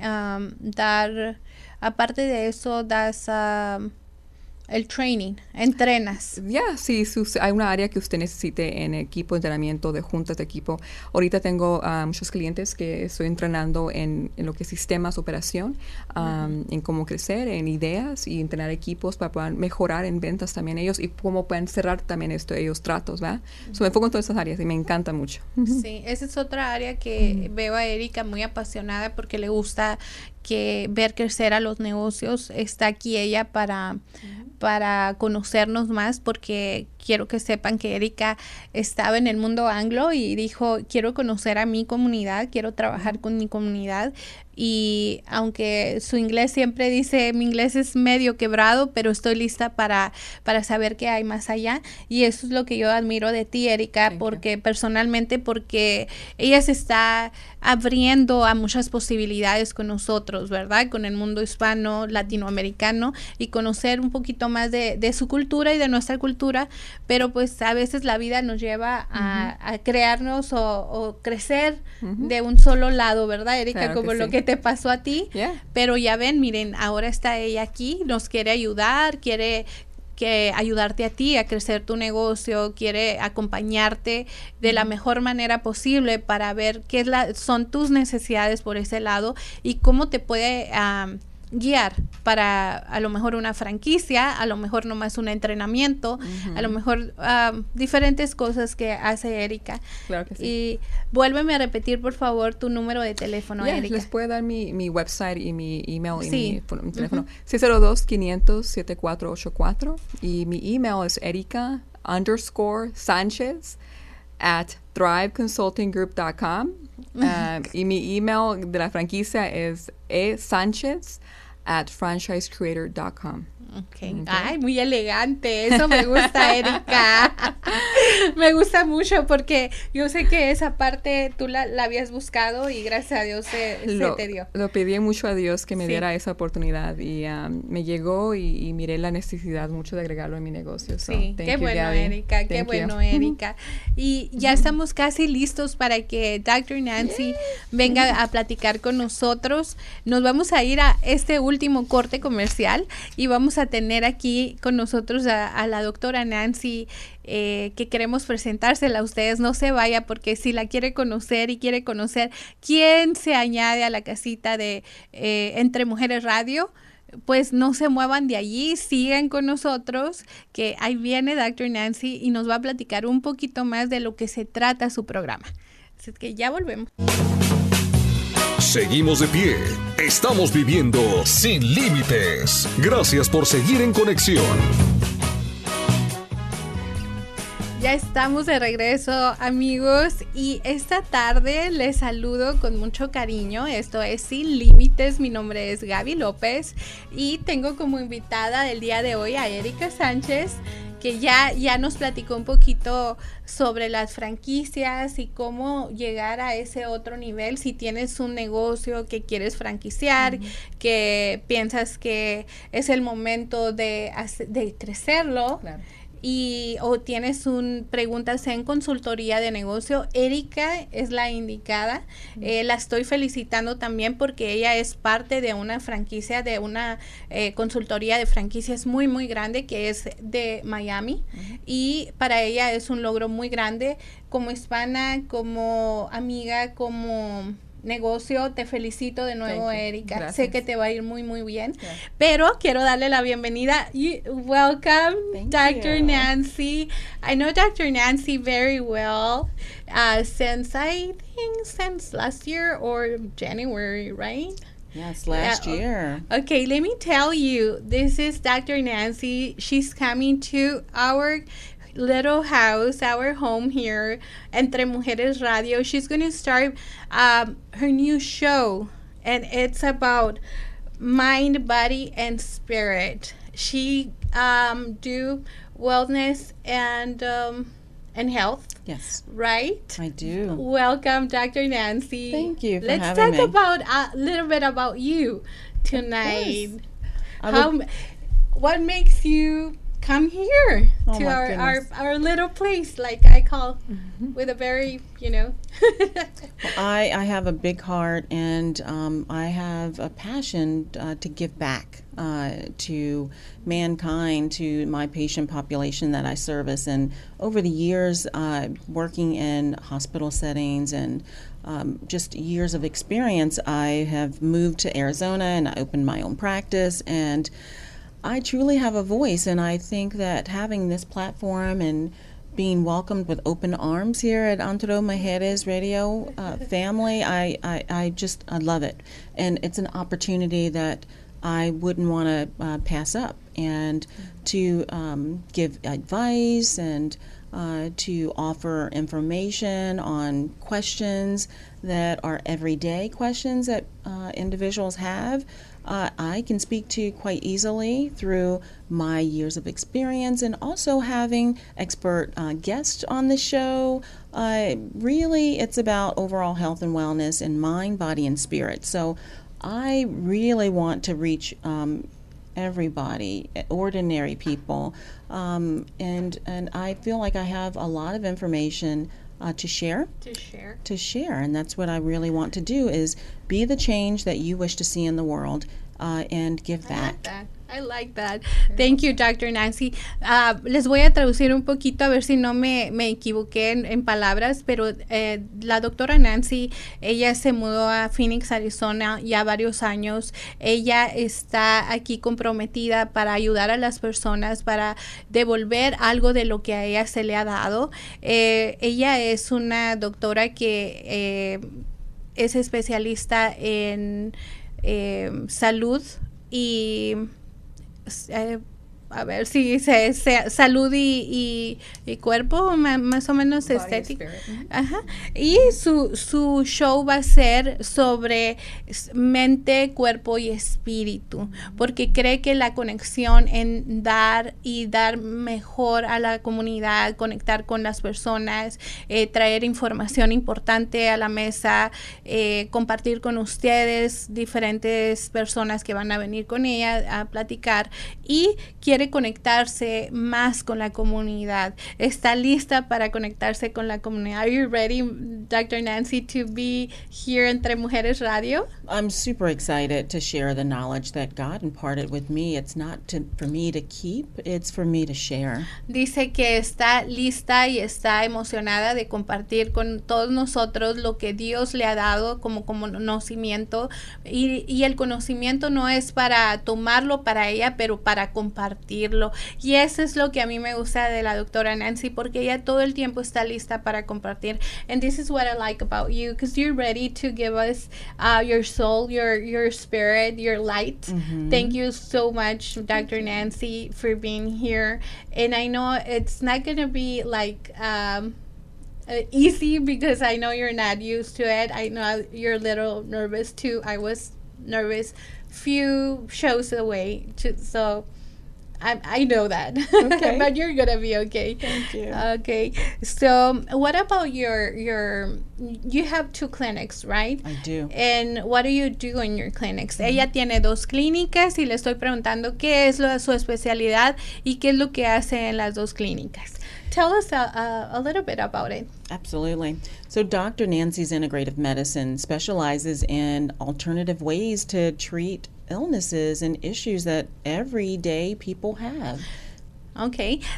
dar Aparte de eso, das um, el training, entrenas. Ya, sí, hay una área que usted necesite en equipo, entrenamiento, de juntas de equipo. Ahorita tengo uh, muchos clientes que estoy entrenando en, lo que es sistemas, operación, um, en cómo crecer, en ideas y entrenar equipos para poder mejorar en ventas también ellos y cómo pueden cerrar también esto, ellos tratos, ¿va? me enfoco en todas esas áreas y me encanta mucho. Sí, (laughs) esa es otra área que veo a Erika muy apasionada porque le gusta que ver crecer a los negocios. Está aquí ella para, para conocernos más porque quiero que sepan que Erika estaba en el mundo anglo y dijo, quiero conocer a mi comunidad, quiero trabajar con mi comunidad. Y aunque su inglés siempre dice, mi inglés es medio quebrado, pero estoy lista para, para saber qué hay más allá. Y eso es lo que yo admiro de ti, Erika, porque personalmente, porque ella se está abriendo a muchas posibilidades con nosotros, ¿verdad? Con el mundo hispano, latinoamericano y conocer un poquito más de, de su cultura y de nuestra cultura, pero pues a veces la vida nos lleva a, crearnos o, crecer de un solo lado, ¿verdad, Erika? Como lo que te pasó a ti. Pero ya ven, miren, ahora está ella aquí, nos quiere ayudar, quiere que ayudarte a ti a crecer tu negocio, quiere acompañarte de la mejor manera posible para ver qué son tus necesidades por ese lado y cómo te puede guiar para a lo mejor una franquicia, a lo mejor nomás un entrenamiento, a lo mejor diferentes cosas que hace Erika. Claro que sí. Y vuélveme a repetir, por favor, tu número de teléfono, Erika. Les puedo dar mi, mi website y mi email y mi, teléfono. 602-500-7484 y mi email es erika underscore Sánchez at thriveconsultinggroup.com (laughs) um, y mi email de la franquicia es e Sánchez at franchisecreator.com. Okay. Ay, muy elegante. Eso me gusta, (laughs) Erika. (laughs) me gusta mucho porque yo sé que esa parte tú la, habías buscado y gracias a Dios se, te dio. Lo pedí mucho a Dios que me diera esa oportunidad y um, me llegó y, miré la necesidad mucho de agregarlo en mi negocio. sí, qué bueno, Erika. Qué bueno, Erika. Y ya estamos casi listos para que Dr. Nancy venga a platicar con nosotros. Nos vamos a ir a este último corte comercial y vamos a a tener aquí con nosotros a, la doctora Nancy, eh, que queremos presentársela a ustedes. No se vaya porque si la quiere conocer y quiere conocer quién se añade a la casita de eh, Entre Mujeres Radio, pues no se muevan de allí, sigan con nosotros, que ahí viene Dr. Nancy y nos va a platicar un poquito más de lo que se trata su programa. Así que ya volvemos. Seguimos de pie. Estamos viviendo sin límites. Gracias por seguir en conexión. Ya estamos de regreso amigos y esta tarde les saludo con mucho cariño. Esto es Sin Límites, mi nombre es Gaby López y tengo como invitada del día de hoy a Erika Sánchez que ya, ya nos platicó un poquito sobre las franquicias y cómo llegar a ese otro nivel. Si tienes un negocio que quieres franquiciar, que piensas que es el momento de, de crecerlo y o tienes un preguntas en consultoría de negocio, Erika es la indicada. Eh, la estoy felicitando también porque ella es parte de una franquicia, de una eh, consultoría de franquicias muy, muy grande que es de Miami. Y para ella es un logro muy grande como hispana, como amiga, como negocio. Te felicito de nuevo, Erika. Sé que te va a ir muy, muy bien. Pero quiero darle la bienvenida. welcome, Dr. Nancy. I know Dr. Nancy very well uh, since I think since last year or January, right? Yes, last year. Okay, let me tell you, this is Dr. Nancy. She's coming to our little house, our home here, Entre Mujeres Radio. She's going to start um, her new show, and it's about mind, body, and spirit. She um, do wellness and um, and health. Yes. Right? I do. Welcome, Dr. Nancy. Thank you. Let's talk me. about a little bit about you tonight. How, what makes you come here oh to our, our, our little place like i call mm-hmm. with a very you know. Well, I, I have a big heart and um, i have a passion uh, to give back uh, to mankind to my patient population that i service. And over the years uh, working in hospital settings and um, just years of experience i have moved to arizona and i opened my own practice. And I truly have a voice, and I think that having this platform and being welcomed with open arms here at Antro Mujeres Radio uh, family, I, I, I, just I love it. And it's an opportunity that I wouldn't want to uh, pass up. And to um, give advice and uh, to offer information on questions that are everyday questions that uh, individuals have uh, I can speak to quite easily through my years of experience and also having expert uh, guests on the show. Uh, really, it's about overall health and wellness in mind, body, and spirit. So I really want to reach. Um, everybody, ordinary people, um, and and I feel like I have a lot of information uh, to share. To share. To share, and that's what I really want to do is be the change that you wish to see in the world, uh, and give back. I like that. Thank you, Dr. Nancy. Uh, les voy a traducir un poquito a ver si no me, me equivoqué en, en, palabras, pero eh, la doctora Nancy, ella se mudó a Phoenix, Arizona ya varios años. Ella está aquí comprometida para ayudar a las personas, para devolver algo de lo que a ella se le ha dado. Eh, ella es una doctora que eh, es especialista en eh, salud y eh, a ver si se, salud y, y, cuerpo más, o menos estético. Ajá. Y su, su show va a ser sobre mente, cuerpo y espíritu, porque cree que la conexión en dar y dar mejor a la comunidad, conectar con las personas, eh, traer información importante a la mesa, eh, compartir con ustedes diferentes personas que van a venir con ella a platicar y quiere conectarse más con la comunidad. Está lista para conectarse con la comunidad. Are you ready, Dr. Nancy, to be here Entre Mujeres Radio? I'm super excited to share the knowledge that God imparted with me. It's not to, for me to keep, it's for me to share. Dice que está lista y está emocionada de compartir con todos nosotros lo que Dios le ha dado como, como conocimiento y, y el conocimiento no es para tomarlo para ella, pero para compartir compartirlo. Y eso es lo que a mí me gusta de la doctora Nancy, porque ella todo el tiempo está lista para compartir. And this is what I like about you, because you're ready to give us uh, your soul, your, your spirit, your light. Thank you so much, Dr. Nancy, for being here. And I know it's not going to be like, um, uh, easy because I know you're not used to it. I know you're a little nervous too. I was nervous few shows away, to, so I I know that. (laughs) Okay. but you're gonna be okay. Thank you. Okay. So what about your your? You have two clinics, right? I do. And what do you do in your clinics? Ella tiene dos clínicas y le estoy preguntando qué es lo, su especialidad y qué es lo que hace en las dos clínicas. Tell us a, a, a little bit about it. Absolutely. So, Dr. Nancy's Integrative Medicine specializes in alternative ways to treat illnesses and issues that everyday people have. Ok.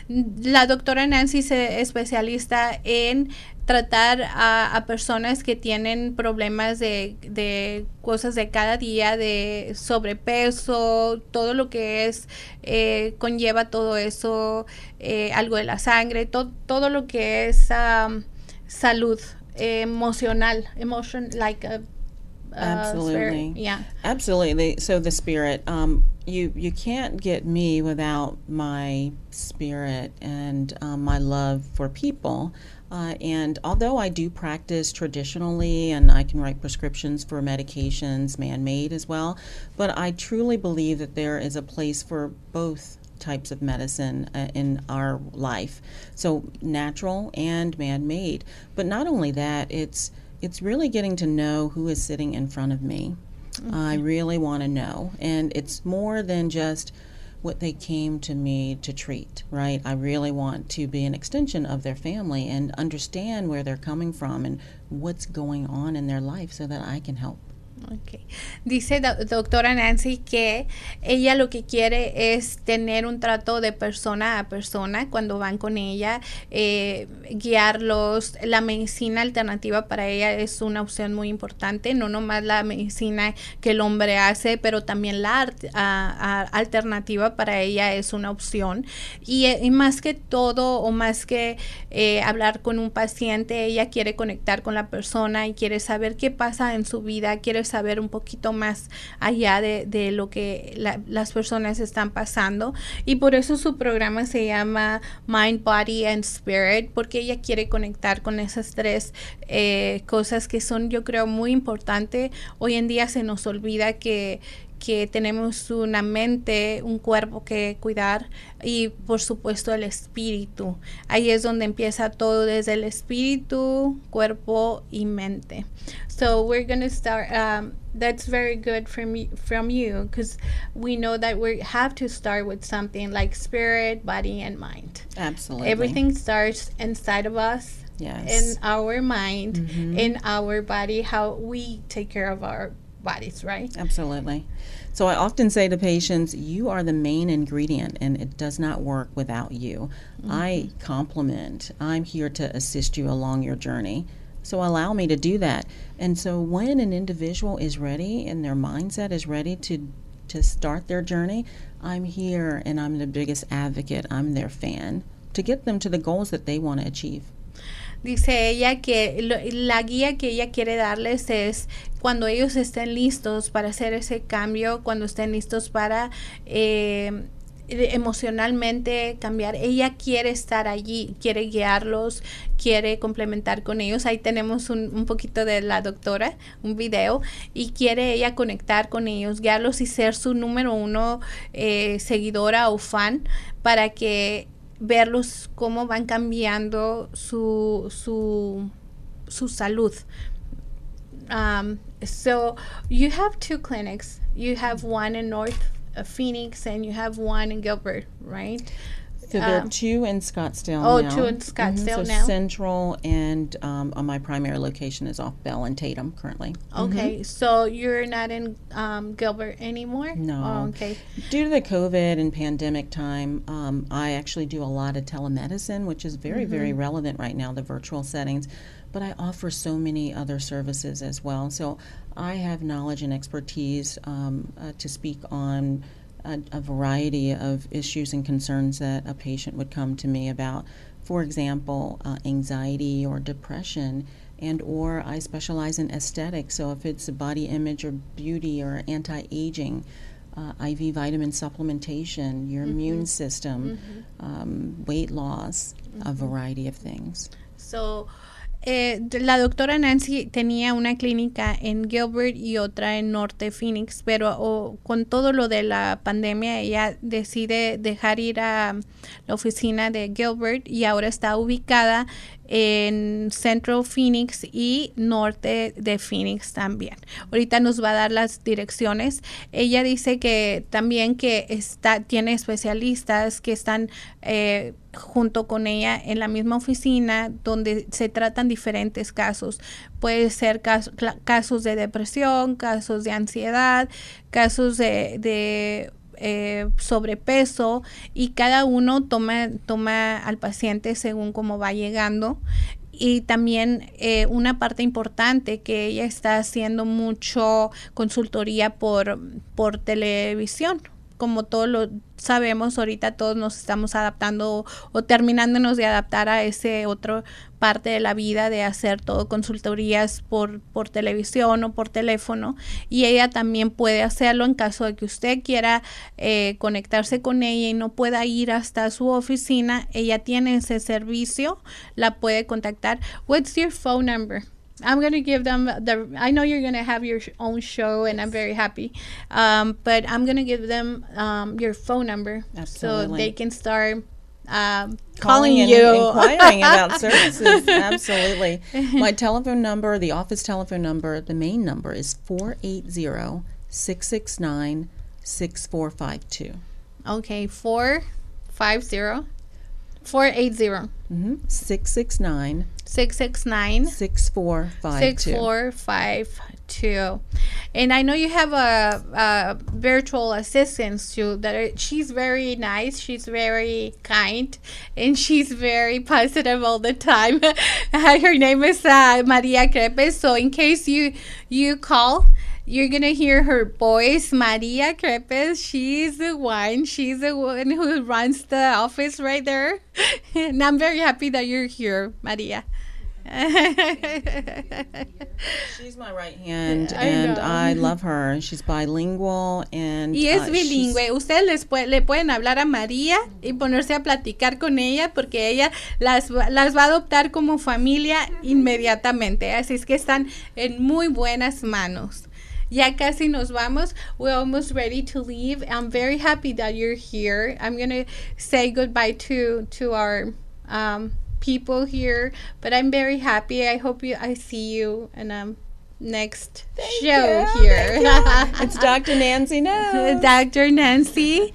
La doctora Nancy se especialista en tratar a, personas que tienen problemas de, de cosas de cada día, de sobrepeso, todo lo que es, eh, conlleva todo eso, eh, algo de la sangre, to- todo lo que es um, salud emocional, emotion, like a Absolutely. spirit. Yeah. Absolutely. So the spirit, um, you you can't get me without my spirit and um, my love for people. Uh, and although I do practice traditionally and I can write prescriptions for medications, man made as well, but I truly believe that there is a place for both types of medicine uh, in our life. So natural and man made. But not only that, it's it's really getting to know who is sitting in front of me. I mm-hmm. really want to know. And it's more than just what they came to me to treat, right? I really want to be an extension of their family and understand where they're coming from and what's going on in their life so that I can help. Ok. Dice do- doctora Nancy que ella lo que quiere es tener un trato de persona a persona cuando van con ella, eh, guiarlos. La medicina alternativa para ella es una opción muy importante, no nomás la medicina que el hombre hace, pero también la alternativa para ella es una opción. Y, eh, más que todo, o más que eh, hablar con un paciente, ella quiere conectar con la persona y quiere saber qué pasa en su vida, quiere saber un poquito más allá de, de lo que la- las personas están pasando. Y por eso su programa se llama Mind, Body and Spirit, porque ella quiere conectar con esas tres eh, cosas que son, yo creo, muy importantes. Hoy en día se nos olvida que que tenemos una mente, un cuerpo que cuidar y por supuesto el espíritu. Ahí es donde empieza todo desde el espíritu, cuerpo y mente. So we're going to start um, that's very good from you, from you because we know that we have to start with something like spirit, body and mind. Absolutely. Everything starts inside of us. Yes. In our mind, in our body, how we take care of our bodies, right? Absolutely. So I often say to patients, you are the main ingredient and it does not work without you. Mm-hmm. I compliment. I'm here to assist you along your journey. So allow me to do that. And so when an individual is ready and their mindset is ready to to start their journey, I'm here and I'm the biggest advocate. I'm their fan to get them to the goals that they want to achieve. Dice ella que lo- la guía que ella quiere darles es cuando ellos estén listos para hacer ese cambio, cuando estén listos para eh, emocionalmente cambiar. Ella quiere estar allí, quiere guiarlos, quiere complementar con ellos. Ahí tenemos un, un poquito de la doctora, un video, y quiere ella conectar con ellos, guiarlos y ser su número uno eh, seguidora o fan para que verlos cómo van cambiando su, su, su salud. Um, so you have two clinics. You have one in North uh, Phoenix and you have one in Gilbert, right? So there Um, are two in Scottsdale oh, now. two in Scottsdale so now. Central and um, uh, my primary location is off Bell and Tatum currently. Okay, so you're not in um, Gilbert anymore? No. Oh, okay. Due to the COVID and pandemic time, um, I actually do a lot of telemedicine, which is very, very relevant right now, the virtual settings. But I offer so many other services as well. So I have knowledge and expertise um, uh, to speak on a, a variety of issues and concerns that a patient would come to me about. For example, uh, anxiety or depression and or I specialize in aesthetics. So if it's body image or beauty or anti-aging, uh, IV vitamin supplementation, your immune system, um, weight loss, a variety of things. So, eh, la doctora Nancy tenía una clínica en Gilbert y otra en Norte Phoenix, pero o, con todo lo de la pandemia ella decide dejar ir a la oficina de Gilbert y ahora está ubicada en Central Phoenix y norte de Phoenix también. Ahorita nos va a dar las direcciones. Ella dice que también que está tiene especialistas que están eh, junto con ella en la misma oficina donde se tratan diferentes casos. Puede ser caso, casos de depresión, casos de ansiedad, casos de, de eh, sobrepeso y cada uno toma, toma al paciente según cómo va llegando. Y también eh, una parte importante que ella está haciendo mucho consultoría por, por televisión como todos lo sabemos, ahorita todos nos estamos adaptando o, terminándonos de adaptar a ese otro parte de la vida de hacer todo consultorías por, por televisión o por teléfono y ella también puede hacerlo en caso de que usted quiera eh, conectarse con ella y no pueda ir hasta su oficina, ella tiene ese servicio, la puede contactar. What's your phone number? I'm going to give them the. I know you're going to have your own show, and I'm very happy. Um, but I'm going to give them um, your phone number Absolutely. so they can start um, calling, calling and you, inquiring about (laughs) services. Absolutely. My telephone number, the office telephone number, the main number is 480 669 6452. Okay, four five zero four eight zero Mm-hmm. 669 six six nine 6452. 6452 and i know you have a, a virtual assistant too that are, she's very nice she's very kind and she's very positive all the time (laughs) her name is uh, maria crepes so in case you you call you're gonna hear her voice maria crepes she's the one she's the one who runs the office right there (laughs) and i'm very happy that you're here maria (laughs) She's my right hand, I and know. I love her. She's bilingual, and Y es uh, she's- bilingüe. Ustedes les pue- le pueden hablar a María y ponerse a platicar con ella porque ella las, va- las va a adoptar como familia inmediatamente. Así es que están en muy buenas manos. Ya casi nos vamos. We're almost ready to leave. I'm very happy that you're here. I'm going to say goodbye to, to our um, people here, but I'm very happy. I hope you I see you in um next show here. (laughs) it's Dr. Nancy No. Dr. Nancy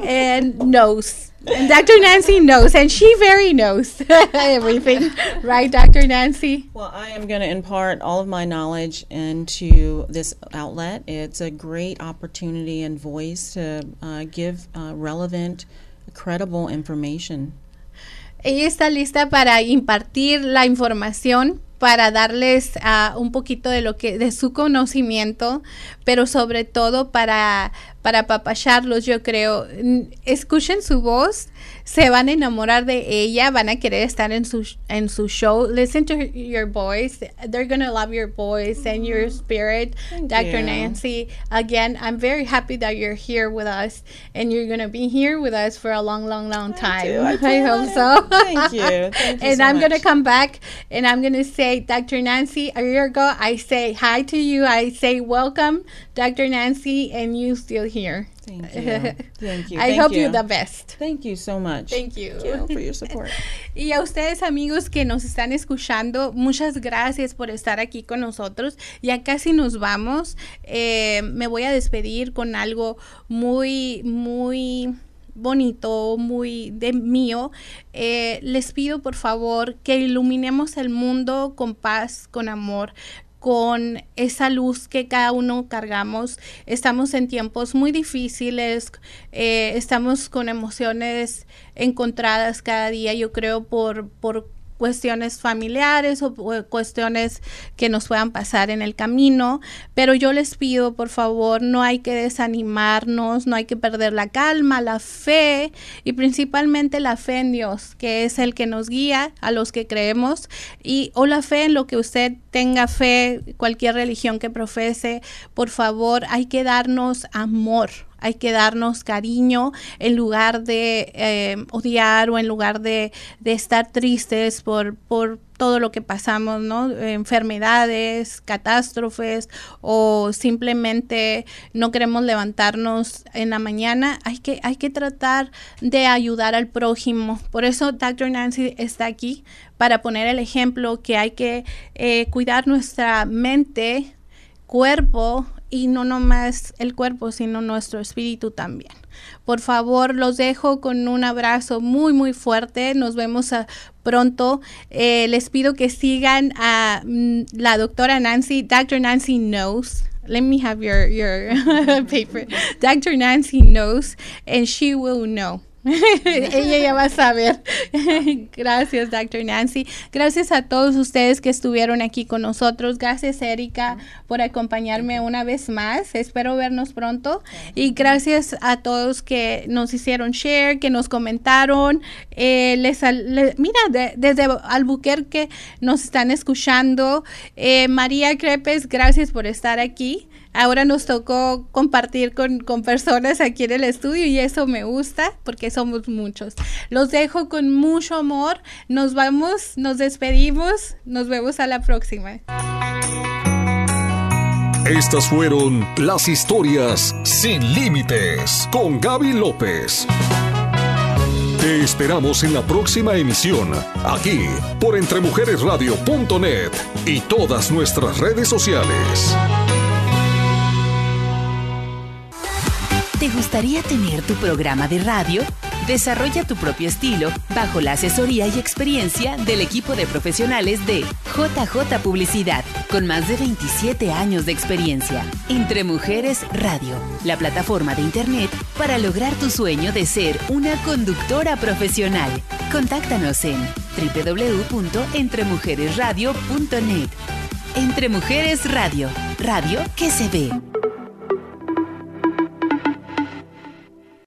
and knows. And Dr. Nancy knows, and she very knows (laughs) everything, right, Dr. Nancy? Well, I am going to impart all of my knowledge into this outlet. It's a great opportunity and voice to uh, give uh, relevant, credible information. Ella está lista para impartir la información, para darles ah, un poquito de lo que de su conocimiento, pero sobre todo para para apapacharlos, yo creo. Escuchen su voz, se van a enamorar de ella, van a querer estar en su en su show. Listen to your voice. They're going to love your voice and your spirit. Thank Dr. you. Nancy, again, I'm very happy that you're here with us and you're going to be here with us for a long long long time. do. I hope so. Thank you. (laughs) (laughs) Thank you and so I'm going to come back and I'm going to say, Dr. Nancy, a year ago, I say hi to you. I say, welcome, Dr. Nancy, and you still here. Thank (laughs) you. Thank you. I Thank hope you. you the best. Thank you so much. Thank you. for your support. (laughs) Y a ustedes amigos que nos están escuchando, muchas gracias por estar aquí con nosotros. Ya casi nos vamos. Eh, me voy a despedir con algo muy, muy bonito, muy de mío. Eh, les pido por favor que iluminemos el mundo con paz, con amor con esa luz que cada uno cargamos. Estamos en tiempos muy difíciles, eh, estamos con emociones encontradas cada día, yo creo, por, por cuestiones familiares o, cuestiones que nos puedan pasar en el camino, pero yo les pido, por favor, no hay que desanimarnos, no hay que perder la calma, la fe y principalmente la fe en Dios, que es el que nos guía a los que creemos y o la fe en lo que usted tenga fe, cualquier religión que profese, por favor, hay que darnos amor hay que darnos cariño en lugar de eh, odiar o en lugar de, estar tristes por, por todo lo que pasamos, ¿no? Enfermedades, catástrofes o simplemente no queremos levantarnos en la mañana. Hay que, hay que tratar de ayudar al prójimo. Por eso Dr. Nancy está aquí para poner el ejemplo que hay que eh, cuidar nuestra mente, cuerpo, y no nomás el cuerpo, sino nuestro espíritu también. Por favor, los dejo con un abrazo muy, muy fuerte. Nos vemos ah, pronto. Eh, les pido que sigan a mm, la doctora Nancy, Dr. Nancy Knows. Let me have your, your (laughs) paper. Dr. Nancy knows, and she will know. (laughs) Ella ya va a saber. (laughs) Gracias, Dr. Nancy. Gracias a todos ustedes que estuvieron aquí con nosotros. Gracias, Erika, por acompañarme una vez más. Espero vernos pronto. Y gracias a todos que nos hicieron share, que nos comentaron. Eh, les, mira, desde Albuquerque nos están escuchando. Eh, María Crepes, gracias por estar aquí. Ahora nos tocó compartir con, personas aquí en el estudio y eso me gusta porque somos muchos. Los dejo con mucho amor. Nos vamos, nos despedimos. Nos vemos a la próxima. Estas fueron las historias sin límites con Gaby López. Te esperamos en la próxima emisión, aquí por entremujeresradio.net y todas nuestras redes sociales. ¿Te gustaría tener tu programa de radio? Desarrolla tu propio estilo bajo la asesoría y experiencia del equipo de profesionales de JJ Publicidad, con más de 27 años de experiencia. Entre Mujeres Radio, la plataforma de Internet para lograr tu sueño de ser una conductora profesional. Contáctanos en www.entremujeresradio.net. Entre Mujeres Radio, radio que se ve.